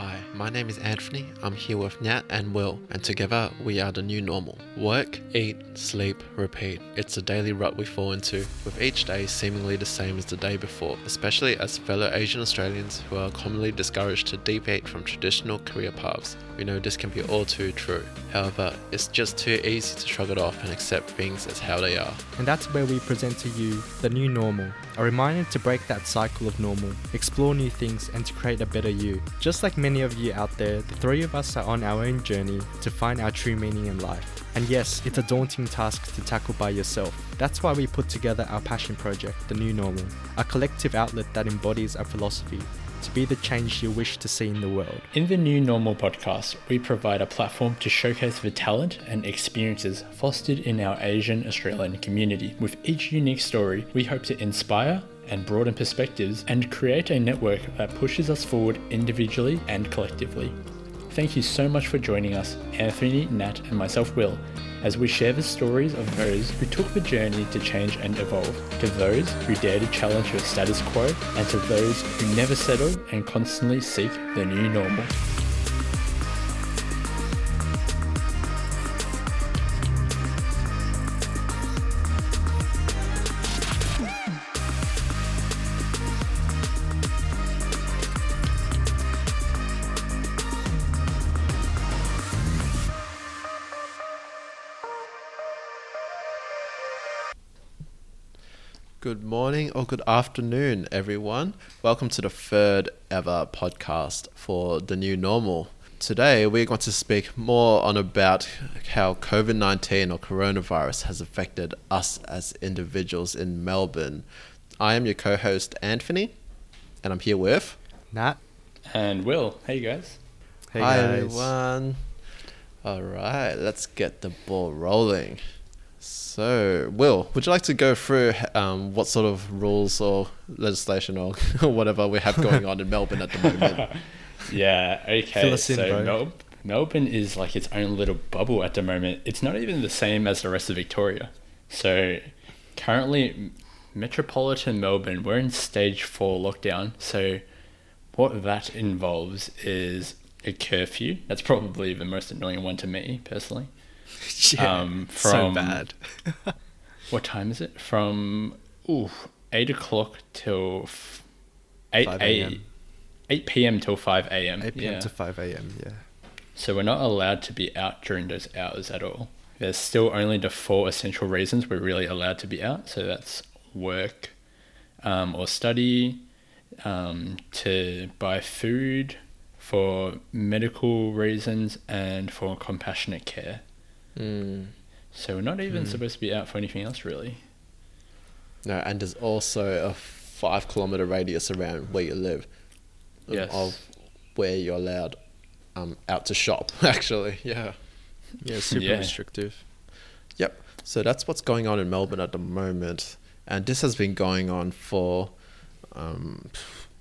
Hi, my name is Anthony. I'm here with Nhat and Will, and together we are the new normal. Work, eat, sleep, repeat. It's a daily rut we fall into, with each day seemingly the same as the day before, especially as fellow Asian Australians who are commonly discouraged to deviate from traditional career paths. We know this can be all too true. However, it's just too easy to shrug it off and accept things as how they are. And that's where we present to you the new normal, a reminder to break that cycle of normal, explore new things, and to create a better you. Just like many of you out there, the three of us are on our own journey to find our true meaning in life. And yes, it's a daunting task to tackle by yourself. That's why we put together our passion project, The New Normal, a collective outlet that embodies our philosophy to be the change you wish to see in the world. In the New Normal podcast, we provide a platform to showcase the talent and experiences fostered in our Asian Australian community. With each unique story, we hope to inspire and broaden perspectives and create a network that pushes us forward individually and collectively. Thank you so much for joining us, Anthony, Nhat, and myself, Will, as we share the stories of those who took the journey to change and evolve, to those who dare to challenge the status quo, and to those who never settle and constantly seek the new normal. Good morning or good afternoon, everyone. Welcome to the third ever podcast for the new normal. Today, we're going to speak more on about how COVID 19 or coronavirus has affected us as individuals in Melbourne. I am your co host, Anthony, and I'm here with. Nhat, And Will, hey you guys. hey Hi, guys. everyone. All right, let's get the ball rolling. So, Will, would you like to go through um, what sort of rules or legislation or whatever we have going on in Melbourne at the moment? Yeah, okay. Fill us in, so bro. Mel- Melbourne is like its own little bubble at the moment. It's not even the same as the rest of Victoria. So currently, metropolitan Melbourne, we're in stage four lockdown. So what that involves is a curfew. That's probably the most annoying one to me personally. Yeah, Um, so bad. What time is it? From ooh, eight o'clock till f- eight 5 eight a.m.. eight p.m. till five a.m. 8 p.m. yeah. to 5 a.m. Yeah. So we're not allowed to be out during those hours at all. There's still only the four essential reasons we're really allowed to be out. So that's work um, or study, um, to buy food, for medical reasons, and for compassionate care. Mm. So we're not even Hmm. supposed to be out for anything else really. No, and there's also a five kilometer radius around where you live of- Yes. of where you're allowed um, out to shop, actually. Yeah. Yeah, super Yeah. restrictive. Yep. So that's what's going on in Melbourne at the moment, and this has been going on for um,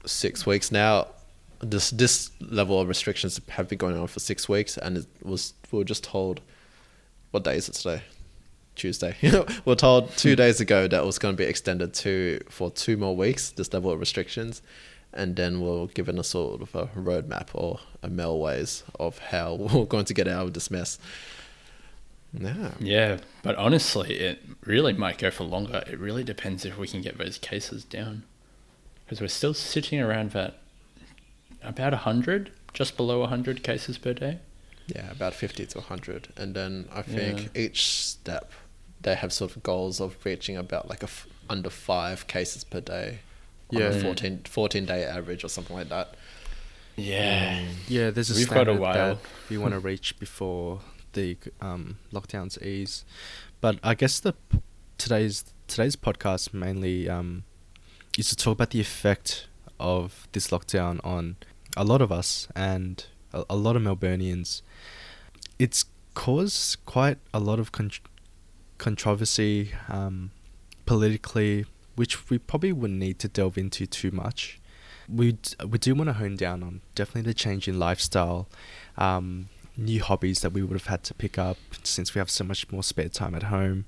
six weeks now. This this level of restrictions have been going on for six weeks, and it was we were just told, what day is it today? Tuesday. we're told two hmm. days ago that it was going to be extended to for two more weeks. This level of restrictions, and then we're given a sort of a roadmap or a mailways of how we're going to get out of this mess. Yeah. Yeah, but honestly, it really might go for longer. It really depends if we can get those cases down. Because we're still sitting around that about 100, just below 100 cases per day. Yeah, about 50 to 100. And then I think Yeah. each step, they have sort of goals of reaching about like a f- under five cases per day. On Yeah. a 14, 14 day average or something like that. Yeah. Yeah, there's a We've got a standard while. that we want to reach before the um, lockdowns ease. But I guess the today's today's podcast mainly um, is to talk about the effect of this lockdown on a lot of us and a, a lot of Melburnians. It's caused quite a lot of con- controversy um, politically, which we probably wouldn't need to delve into too much. We d- we do want to hone down on definitely the change in lifestyle, um, new hobbies that we would have had to pick up since we have so much more spare time at home,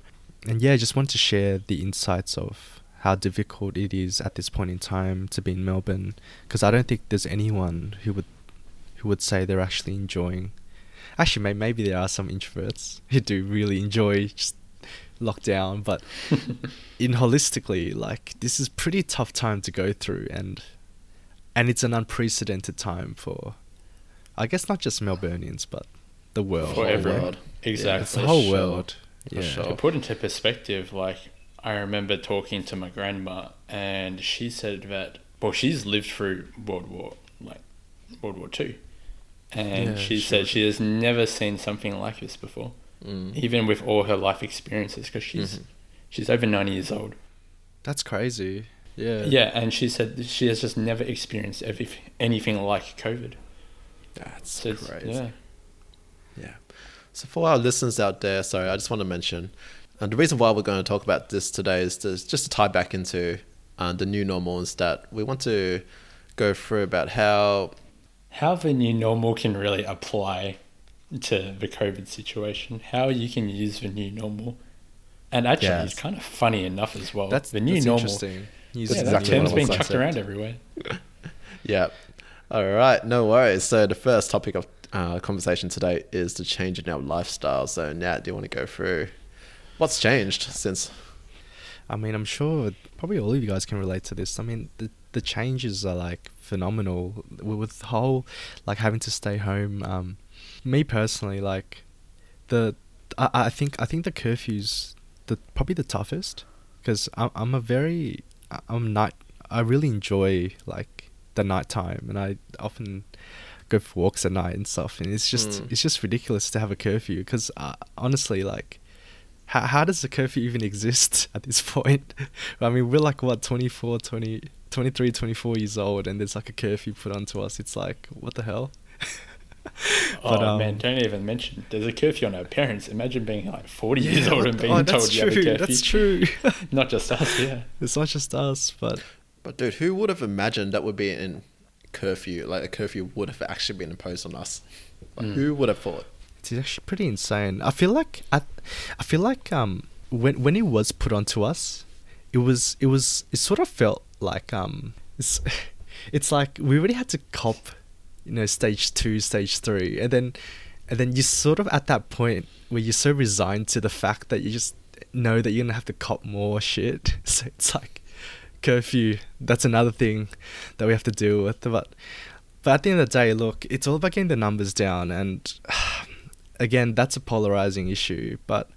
and yeah, just want to share the insights of how difficult it is at this point in time to be in Melbourne because I don't think there's anyone who would who would say they're actually enjoying. Actually, maybe there are some introverts who do really enjoy just lockdown, but in holistically, like this is pretty tough time to go through, and and it's an unprecedented time for, I guess not just Melburnians, but the world. For everyone. world. Exactly. It's the whole sure. world. For Yeah. sure. To put into perspective, like I remember talking to my grandma, and she said that well, she's lived through World War like World War Two, and Yeah, she sure. said she has never seen something like this before, Mm. even with all her life experiences, because she's Mhm. she's over ninety years old. That's crazy. Yeah. Yeah, and she said she has just never experienced every, anything like COVID. That's So it's- crazy. yeah, Yeah. So for our listeners out there, sorry, I just want to mention, uh, the reason why we're going to talk about this today is to, just to tie back into uh, the new normal is that we want to go through about how how the new normal can really apply to the COVID situation, how you can use the new normal. And actually, Yes. it's kind of funny enough as well. That's the new that's normal. interesting. Use Yeah, That's that exactly term's being chucked around everywhere. Yeah. All right. No worries. So the first topic of uh, conversation today is the change in our lifestyle. So Nhat, do you want to go through what's changed since? I mean, I'm sure probably all of you guys can relate to this. I mean, the the changes are like phenomenal with whole like having to stay home. Um, me personally, like the I, I think I think the curfews the probably the toughest because I'm I'm a very I'm night I really enjoy like the nighttime and I often go for walks at night and stuff and it's just Mm. it's just ridiculous to have a curfew because uh, honestly like how, how does the curfew even exist at this point? I mean, we're like, what, 24, 20, 23, 24 years old, and there's like a curfew put onto us. It's like, what the hell? oh um, man, don't even mention. There's a curfew on our parents. Imagine being like 40 years old and being oh, told that's you have a true. curfew. That's true. Not just us, yeah. it's not just us, but But dude, who would have imagined that would be in curfew? Like a curfew would have actually been imposed on us. Like, Mm. Who would have thought? it's actually pretty insane. I feel like I, I feel like um when when it was put onto us, it was it was it sort of felt like um it's it's like we already had to cop, you know, stage two, stage three, and then and then you're sort of at that point where you're so resigned to the fact that you just know that you're gonna have to cop more shit. So it's like curfew. That's another thing that we have to deal with. But but at the end of the day, look, it's all about getting the numbers down, and again, that's a polarizing issue. But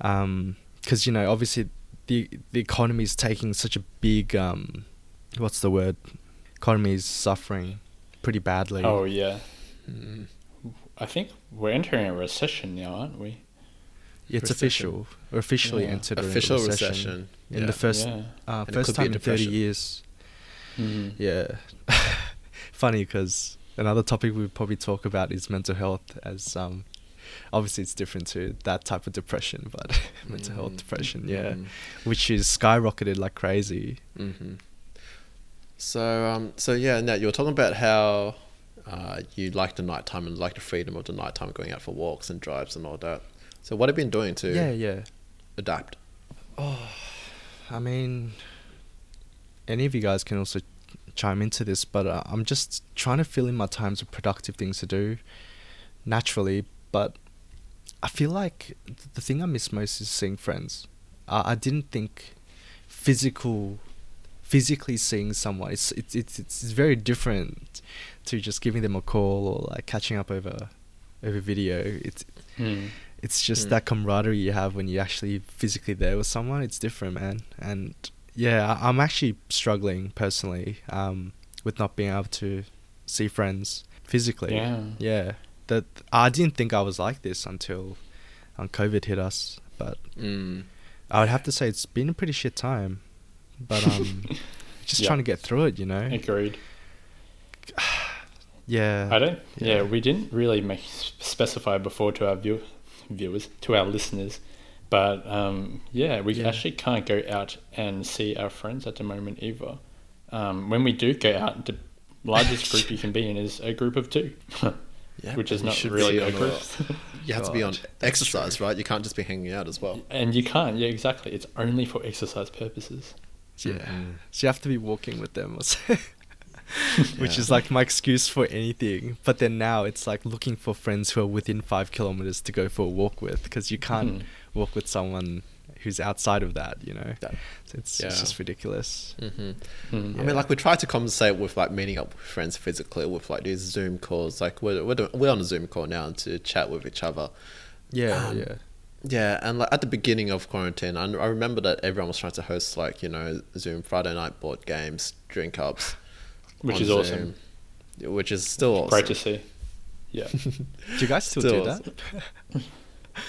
um because you know, obviously, the the economy is taking such a big um, what's the word? Economy is suffering pretty badly. Oh yeah. Mm. I think we're entering a recession now, aren't we? it's recession. official. We're officially Yeah. entered a Official recession, recession. in yeah. the first yeah. uh, first could be a time in thirty depression. years. Mhm. Yeah. Funny because another topic we probably talk about is mental health as um obviously it's different to that type of depression, but mental health Mm. depression, yeah, Mm. which is skyrocketed like crazy. hmm So, um, so yeah, Nhat, you were talking about how uh, you like the nighttime and like the freedom of the nighttime, going out for walks and drives and all that. So, what have you been doing to Yeah, yeah. adapt? Oh, I mean, any of you guys can also chime into this, but uh, I'm just trying to fill in my times with productive things to do naturally. But I feel like the thing I miss most is seeing friends. I I didn't think physical, physically seeing someone. It's it's it's it's very different to just giving them a call or like catching up over over video. It's Hmm. it's just Mm. that camaraderie you have when you're actually physically there with someone. It's different, man. And yeah, I- I'm actually struggling personally um, with not being able to see friends physically. Yeah. Yeah. That I didn't think I was like this until um, COVID hit us. But Mm. I would have to say it's been a pretty shit time. But um, just Yeah. trying to get through it, you know. Agreed. Yeah. I don't. Yeah. yeah. we didn't really make specify before to our view, viewers, to our listeners, but um, yeah, we Yeah. actually can't go out and see our friends at the moment either. Um, when we do go out, the largest group you can be in is a group of two, Yeah, which is not really be a on group. You have to be on exercise, true. right? You can't just be hanging out as well. and you can't. Yeah, exactly. It's only for exercise purposes. Yeah. Mm. So you have to be walking with them or something. which Yeah. is like my excuse for anything. But then now it's like looking for friends who are within five kilometers to go for a walk with because you can't Mhm. walk with someone who's outside of that, you know. That- So it's, Yeah. it's just ridiculous. hmm Mm. I mean, like we try to compensate with like meeting up with friends physically with like these Zoom calls. Like we're we're, doing, we're on a Zoom call now to chat with each other. Yeah, Um, yeah. Yeah, and like at the beginning of quarantine, I, I remember that everyone was trying to host like you know Zoom Friday night board games, drink ups, Which on is awesome. Which is still awesome. Great to see. Yeah. Do you guys still, Still do awesome. that?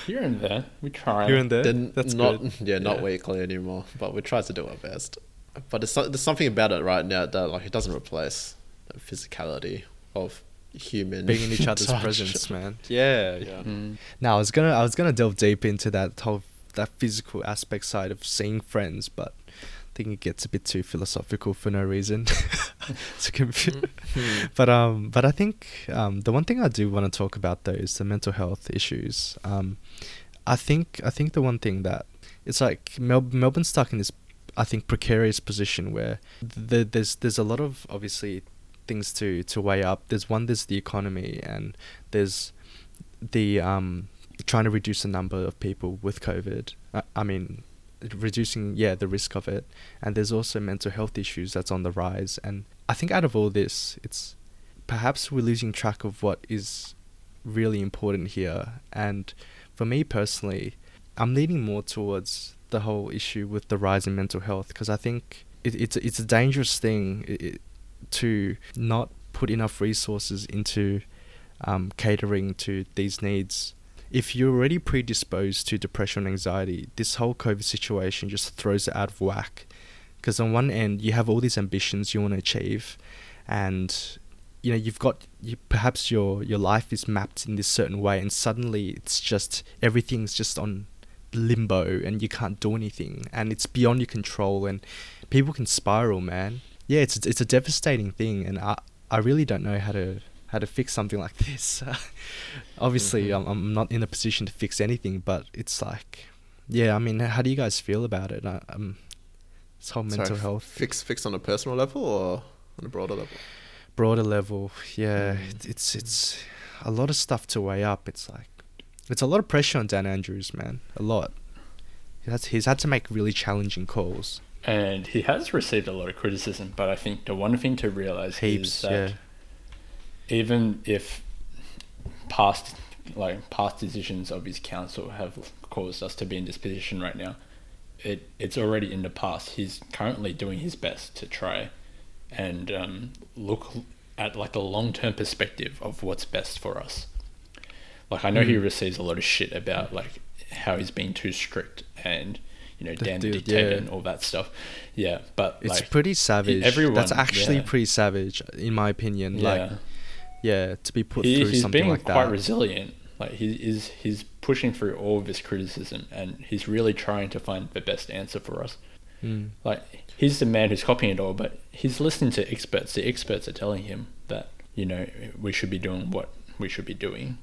Here and there, we try. Here and there. Then That's not good. yeah, not Yeah. weekly anymore, but we try to do our best. But there's, there's something about it right now that like it doesn't replace the physicality of human Being in each other's touch. presence, man. Yeah, Yeah. Mm. Now I was gonna I was gonna delve deep into that whole that physical aspect side of seeing friends, but I think it gets a bit too philosophical for no reason. to confu- Hmm. but um, but I think um, the one thing I do want to talk about though is the mental health issues. Um, I think I think the one thing that it's like Mel- Melbourne's stuck in this I think precarious position where th- there's there's a lot of obviously things to to weigh up. There's one there's the economy and there's the um trying to reduce the number of people with COVID. I, I mean, reducing yeah the risk of it, and there's also mental health issues that's on the rise. And I think out of all this, it's perhaps we're losing track of what is really important here. And for me personally, I'm leaning more towards the whole issue with the rise in mental health because I think it, it's it's a dangerous thing i i to not put enough resources into um, catering to these needs. If you're already predisposed to depression and anxiety, this whole COVID situation just throws it out of whack. Because on one end, you have all these ambitions you want to achieve, and you know you've got you perhaps your your life is mapped in this certain way, and suddenly it's just everything's just on limbo, and you can't do anything, and it's beyond your control, and people can spiral, man. Yeah, it's it's a devastating thing, and I I really don't know how to how to fix something like this. Obviously, Mhm. I'm I'm not in a position to fix anything, but it's like, yeah. I mean, how do you guys feel about it? I, um, this whole mental Sorry, health, fix fix on a personal level or on a broader level. broader level. Yeah, Mm. it- it's it's a lot of stuff to weigh up. It's like it's a lot of pressure on Dan Andrews, man. A lot. He has, he's had to make really challenging calls. And he has received a lot of criticism, but I think the one thing to realize Heaps, is that yeah. Even if past like past decisions of his council have caused us to be in this position right now, it it's already in the past. He's currently doing his best to try and um, look at like a long term perspective of what's best for us. Like I know he Mm. receives a lot of shit about like how he's being too strict and you know The Dan the dude, dictator yeah. and all that stuff. Yeah, but It's like pretty savage. everyone- That's actually yeah. pretty savage, in my opinion. yeah. Like, yeah, to be put he, through he's something being like quite that. resilient. Like he is, he's pushing through all of this criticism, and he's really trying to find the best answer for us. Mm. Like he's the man who's copying it all, but he's listening to experts. The experts are telling him that you know we should be doing what we should be doing.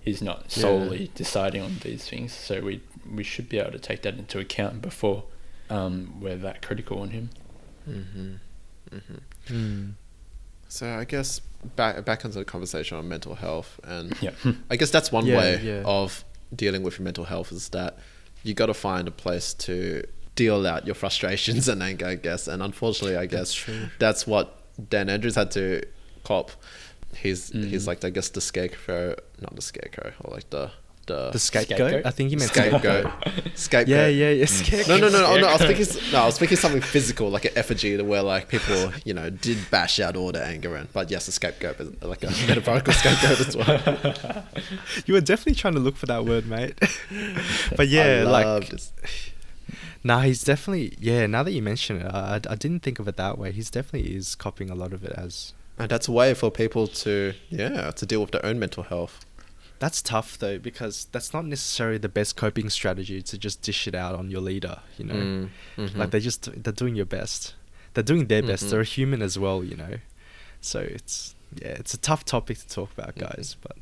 He's not Yeah. solely deciding on these things, so we we should be able to take that into account before um, we're that critical on him. Mm-hmm. Mm-hmm. Mm. So I guess back back into the conversation on mental health, and Yeah. I guess that's one Yeah, way yeah. of dealing with your mental health is that you got to find a place to deal out your frustrations and anger. I guess, and unfortunately, I guess true. that's what Dan Andrews had to cop. He's he's Mm. like I guess the scarecrow, not the scarecrow, or like the the, The scapegoat? Scapegoat? I think you meant scapegoat. scapegoat. Yeah, yeah, yeah. Mm. Scapegoat. No, no, no, no, oh, no. I was thinking, no, I was thinking something physical, like an effigy, where like people, you know, did bash out all the anger and, but yes, a scapegoat, is like a metaphorical scapegoat as well. You were definitely trying to look for that word, mate. but I yeah, like, this. nah, he's definitely yeah. Now that you mention it, I, I didn't think of it that way. He's definitely is copying a lot of it as. and that's a way for people to, yeah, to deal with their own mental health. That's tough though because that's not necessarily the best coping strategy to just dish it out on your leader. You know, Mm, mhm. like they just they're doing your best. They're doing their best. Mhm. They're a human as well. You know, so it's yeah, it's a tough topic to talk about, Mhm. guys. But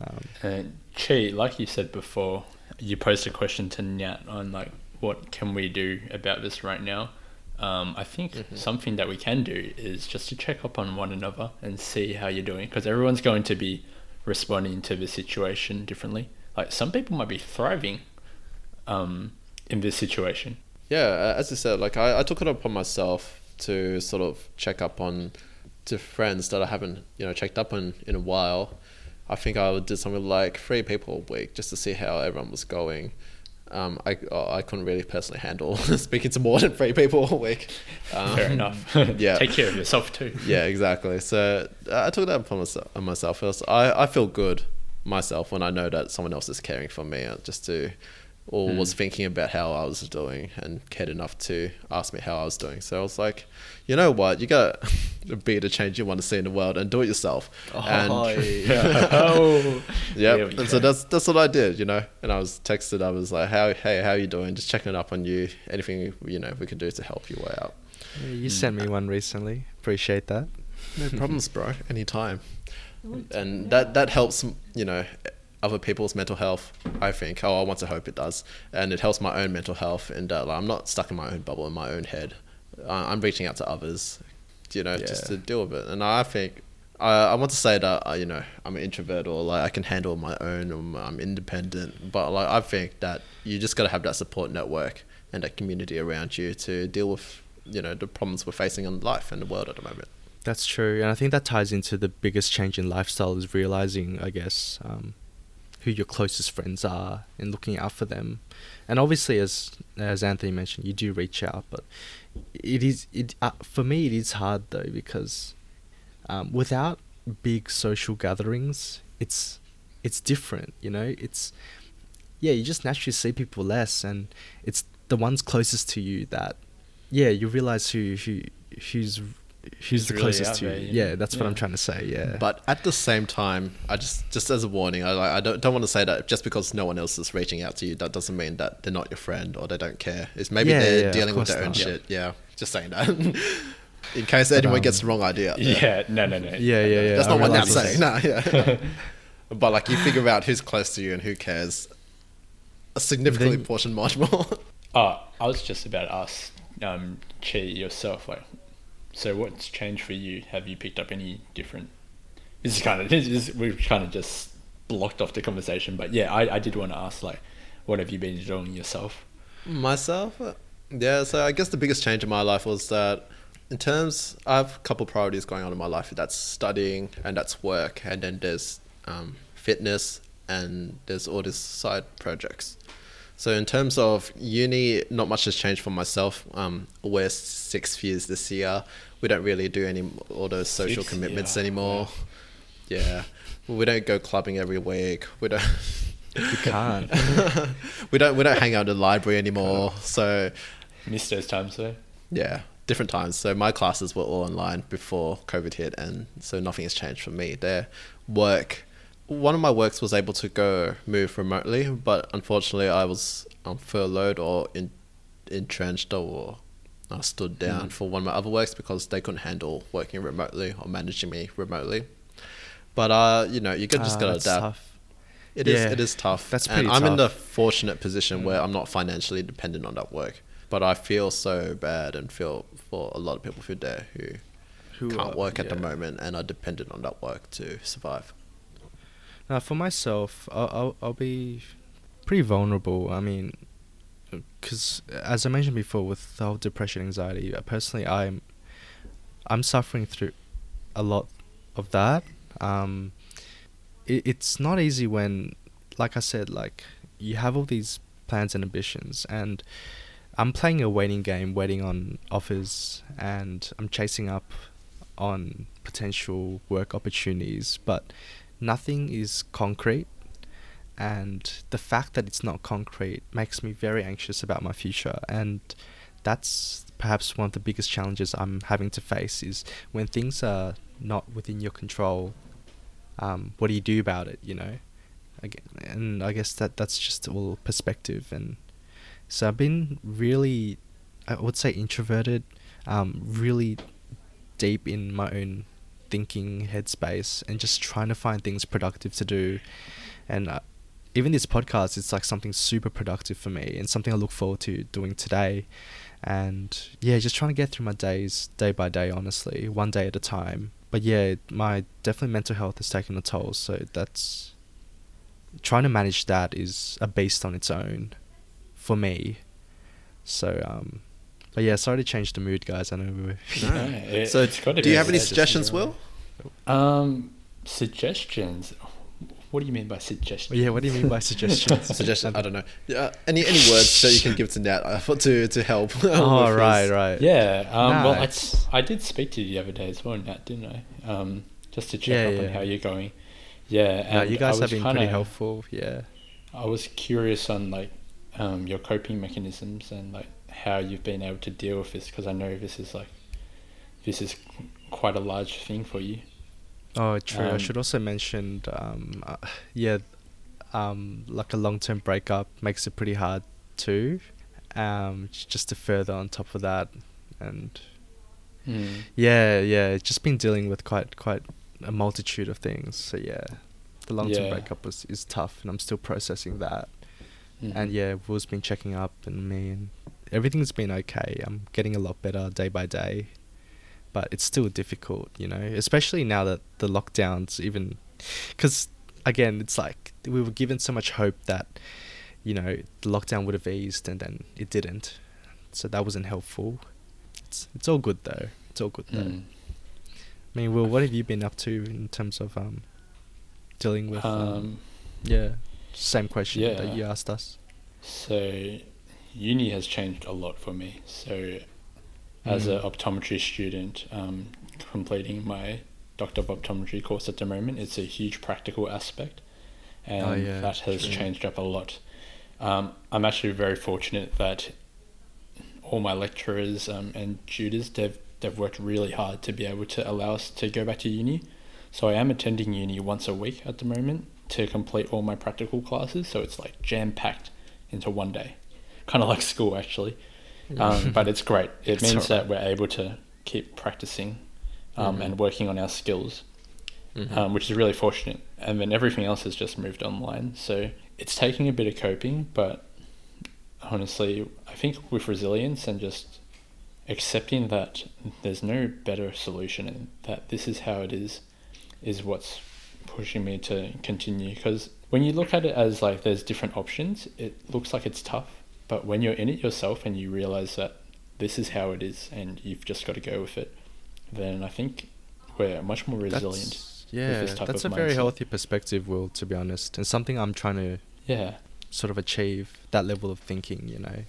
um, And Chi, like you said before, you posed a question to Nhat on like what can we do about this right now. Um, I think Mhm. something that we can do is just to check up on one another and see how you're doing because everyone's going to be responding to the situation differently. Like some people might be thriving um, in this situation. Yeah, as I said, like I, I took it upon myself to sort of check up on to friends that I haven't, you know, checked up on in a while. I think I did something like three people a week just to see how everyone was going. Um, I I couldn't really personally handle speaking to more than three people a week. Um, Fair enough. yeah. Take care of yourself too. yeah, exactly. So uh, I took that upon myself. On myself. I I feel good myself when I know that someone else is caring for me, uh, just to or was hmm. thinking about how I was doing and cared enough to ask me how I was doing. So I was like, you know what, you gotta be the change you want to see in the world and do it yourself. and oh, yeah, oh. There we and so that's that's what I did, you know. And I was texted. I was like, "How hey, how are you doing? Just checking up on you. Anything you know we can do to help you way out." Yeah, you sent me one recently. Appreciate that. No problems, bro. Anytime. And that that helps, you know, other people's mental health. I think. Oh, I want to hope it does, and it helps my own mental health. And uh, like, I'm not stuck in my own bubble in my own head. I- I'm reaching out to others, you know, just to deal with it. And I think. I, I want to say that uh, you know I'm an introvert or like I can handle my own or I'm independent, but like I think that you just got to have that support network and that community around you to deal with you know the problems we're facing in life and the world at the moment. That's true, and I think that ties into the biggest change in lifestyle is realizing, I guess, um, who your closest friends are and looking out for them. And obviously, as as Anthony mentioned, you do reach out, but it is it uh, for me it is hard though because um, without big social gatherings, it's it's different. You know, it's yeah, you just naturally see people less, and it's the ones closest to you that yeah, you realize who who who's who's Who's the really closest out to you. there, you Yeah, know? that's what I'm trying to say. Yeah, But at the same time, I just just as a warning, I like I don't don't want to say that just because no one else is reaching out to you, that doesn't mean that they're not your friend or they don't care. It's maybe Yeah, they're yeah, dealing with their own not. shit. Yeah, just saying that. In case anyone um, gets the wrong idea. yeah, no, no, no. Yeah, yeah, yeah. That's I not what I'm saying. No, yeah. but like you figure out who's close to you and who cares a significantly Then- portion much more. Oh, I was just about to ask um, Chi yourself, like, so what's changed for you? Have you picked up any different? This is kind of this is, we've kind of just blocked off the conversation, but yeah, I, I did want to ask, like, what have you been doing yourself? Myself, uh, yeah. So I guess the biggest change in my life was that, in terms, I have a couple priorities going on in my life. That's studying and that's work, and then there's um, fitness and there's all these side projects. So in terms of uni, not much has changed for myself. Um, we're six years this year. We don't really do any all those social Six? commitments Yeah, anymore. wow. Yeah, we don't go clubbing every week. We don't. you can't. we don't. We don't hang out in the library anymore. So Missed those times though. yeah, different times. So my classes were all online before COVID hit, and so nothing has changed for me. There, work. One of my works was able to go move remotely, but unfortunately, I was um, furloughed or in, entrenched or uh, stood down for one of my other works because they couldn't handle working remotely or managing me remotely. But uh, you know, you could just Ah, gotta adapt. tough. It is. Yeah, It is tough. that's and pretty I'm in the fortunate position where I'm not financially dependent on that work, but I feel so bad and feel for a lot of people who there who, Who can't are- work at the moment and are dependent on that work to survive. Now, for myself, I'll, I'll, I'll be pretty vulnerable. I mean, because as I mentioned before, with the whole depression, anxiety, uh, personally, I'm, I'm suffering through a lot of that. Um, it, it's not easy when, like I said, like you have all these plans and ambitions, and I'm playing a waiting game, waiting on offers, and I'm chasing up on potential work opportunities, but nothing is concrete. And the fact that it's not concrete makes me very anxious about my future. And that's perhaps one of the biggest challenges I'm having to face is when things are not within your control, um, what do you do about it, you know? Again, and I guess that that's just all perspective. And so I've been really, I would say, introverted, um, really deep in my own thinking headspace and just trying to find things productive to do. And uh, even this podcast, it's like something super productive for me and something I look forward to doing today. And yeah, just trying to get through my days day by day, honestly, one day at a time. But yeah, my definitely mental health has taken a toll. So that's trying to manage that is a beast on its own for me. So um, but yeah, sorry to change the mood, guys. I know we were. No, it- so, it's do you have any suggestions, Will? Um, suggestions. What do you mean by suggestions? yeah, what do you mean by suggestions? Suggestion? I don't know. Yeah, any any words that you can give to Nhat uh, for- to to help? oh right, his- right. Yeah. Um, well, I, I did speak to you the other day as well, Nhat, didn't I? Um, just to check Yeah, up on how you're going. Yeah. No, and you I guys have been kinda- pretty helpful. Yeah. I was curious on like um, your coping mechanisms and like how you've been able to deal with this because I know this is like this is quite a large thing for you. Oh, true. I Um, should also mention, um, uh, yeah, um, like a long-term breakup makes it pretty hard too. Um, just to further on top of that, and Mm. yeah, yeah, just been dealing with quite quite a multitude of things. So yeah, the long-term Yeah. breakup was is tough, and I'm still processing that. Mhm. And yeah, Will's been checking up, and me, and everything's been okay. I'm getting a lot better day by day, but it's still difficult, you know, especially now that the lockdowns even, because again, it's like we were given so much hope that, you know, the lockdown would have eased, and then it didn't, so that wasn't helpful. It's it's all good though. It's all good though. Mm. I mean, Will, what have you been up to in terms of um, dealing with? Um, Um, yeah, same question yeah. that you asked us. So, uni has changed a lot for me. So, as an Mm. optometry student, um, completing my Doctor of Optometry course at the moment, it's a huge practical aspect, and Oh, yeah, that has true. changed up a lot. Um, I'm actually very fortunate that all my lecturers um, and tutors they've they've worked really hard to be able to allow us to go back to uni. So I am attending uni once a week at the moment to complete all my practical classes. So it's like jam packed into one day, kind of like school actually. Um, but it's great. It means that we're able to keep practicing um, Mhm. and working on our skills, Mhm. um, which is really fortunate. And then everything else has just moved online. So it's taking a bit of coping, but honestly, I think with resilience and just accepting that there's no better solution and that this is how it is, is what's pushing me to continue. Because when you look at it as like there's different options, it looks like it's tough. But when you're in it yourself and you realize that this is how it is and you've just got to go with it, then I think we're much more resilient. That's, yeah, this type that's a of very healthy perspective, Will, to be honest, and something I'm trying to Yeah, sort of achieve that level of thinking. You know,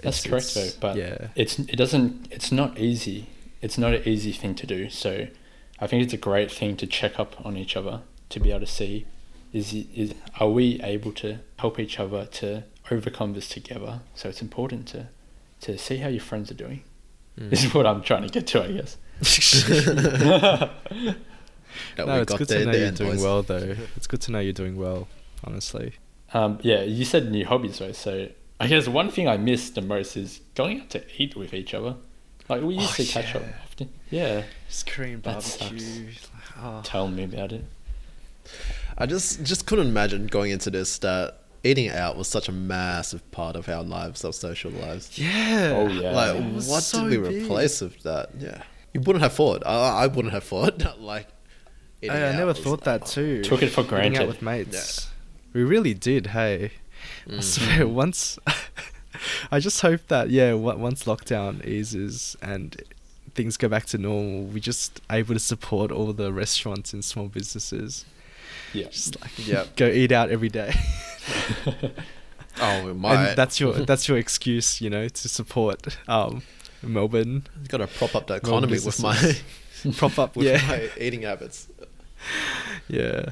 that's It's- correct it's- though. But yeah, it's it doesn't it's not easy. It's not an easy thing to do. So I think it's a great thing to check up on each other to be able to see is is are we able to help each other to overcome this together. So it's important to to see how your friends are doing. Mm. This is what I'm trying to get to, I guess. That no, we it's got good there to know the you're doing boys. well, though. It's good to know you're doing well, honestly. Um, yeah, you said new hobbies, right? So I guess one thing I miss the most is going out to eat with each other. Like we used Oh, to catch up often. Yeah, Just Korean That sucks. barbecue. Oh. tell me about it. I just just couldn't imagine going into this that eating out was such a massive part of our lives, our social lives. Yeah. Oh, yeah. like, It was what so did we big. replace with that? Yeah, you wouldn't have thought. I, I wouldn't have thought. like, eating I, I never thought like- that too. Took it for granted. Eating granted. out with mates. We really did. Hey, I Mm. swear. Once, I just hope that yeah, on- once lockdown eases and things go back to normal, we're just able to support all the restaurants and small businesses. Yeah. Just like Yep. go eat out every day. Oh, my! and that's your that's your excuse, you know, to support um Melbourne. got to prop up the economy with my. Prop up, with yeah. my eating habits. Yeah.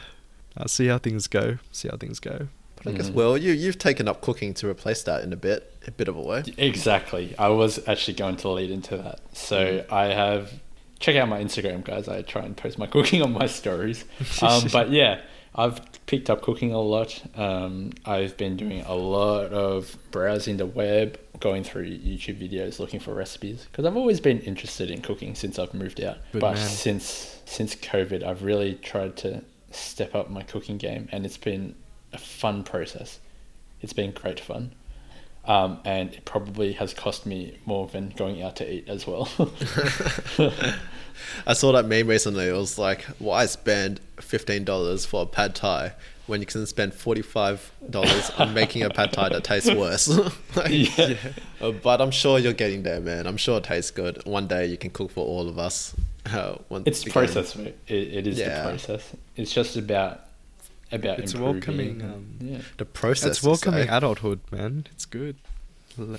I'll see how things go. See how things go. But I guess, Mhm. well, you you've taken up cooking to replace that in a bit, a bit of a way. Exactly. I was actually going to lead into that. So I have check out my Instagram, guys. I try and post my cooking on my stories. Um, but yeah, I've picked up cooking a lot. Um, I've been doing a lot of browsing the web, going through YouTube videos, looking for recipes because I've always been interested in cooking since I've moved out. Good but man. since since COVID, I've really tried to step up my cooking game, and it's been a fun process. It's been great fun. Um, and it probably has cost me more than going out to eat as well. I saw that meme recently. It was like, why spend fifteen dollars for a pad thai when you can spend forty five dollars on making a pad thai that tastes worse? Like, Yeah. uh, But I'm sure you're getting there, man. I'm sure it tastes good. One day you can cook for all of us. Uh, it's again. process. mate. It, it is Yeah. the process. It's just about about It's improving. welcoming, um, yeah. The process. It's welcoming adulthood, man. It's good.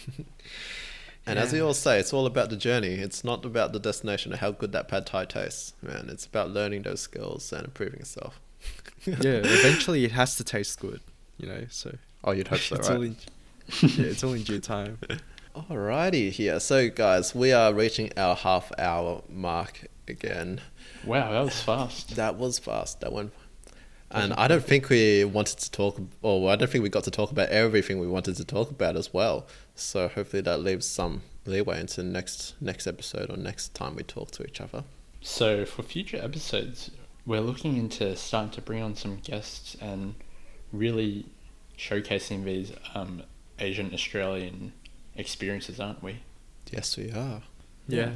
And as we all say, it's all about the journey. It's not about the destination or how good that pad thai tastes, man. It's about learning those skills and improving yourself. yeah, eventually it has to taste good, you know. So Oh, you'd hope so, it's right? all in, yeah, it's all in due time. Alrighty, here. So, guys, we are reaching our half hour mark again. Wow, that was fast. That was fast. That one. And I don't think we wanted to talk, or I don't think we got to talk about everything we wanted to talk about as well. So hopefully that leaves some leeway into next next episode or next time we talk to each other. So for future episodes, we're looking into starting to bring on some guests and really showcasing these um, Asian Australian experiences, aren't we? Yes, we are. Yeah.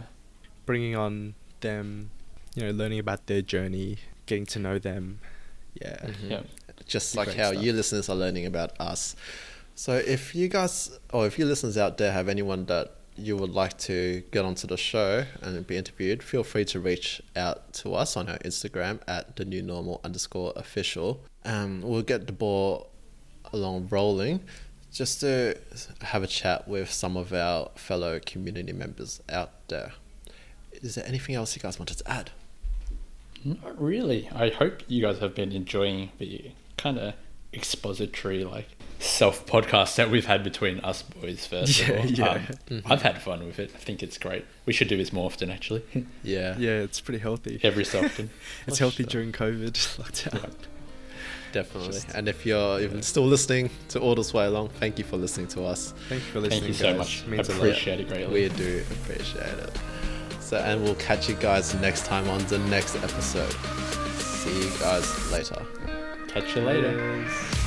bringing on them, you know, learning about their journey, getting to know them. Yeah, Mhm. Yeah. Just Be like how stuff. you listeners are learning about us. So if you guys, or if you listeners out there have anyone that you would like to get onto the show and be interviewed, feel free to reach out to us on our Instagram at the new normal underscore official. Um, we'll get the ball along rolling just to have a chat with some of our fellow community members out there. Is there anything else you guys wanted to add? Not really. I hope you guys have been enjoying the kind of expository, like self podcast that we've had between us boys. First, Yeah, of all. yeah. Um, Mhm. I've had fun with it. I think it's great. We should do this more often, actually. Yeah, yeah, it's pretty healthy. Every so often. it's For healthy sure. during COVID lockdown. Yeah. definitely. Just- and if you're even still listening to all this way along, thank you for listening to us. Thank you for listening. Thank listening, you so much. It means a lot. Appreciate it greatly. We do appreciate it. So, and we'll catch you guys next time on the next episode. See you guys later. Catch you later. Cheers.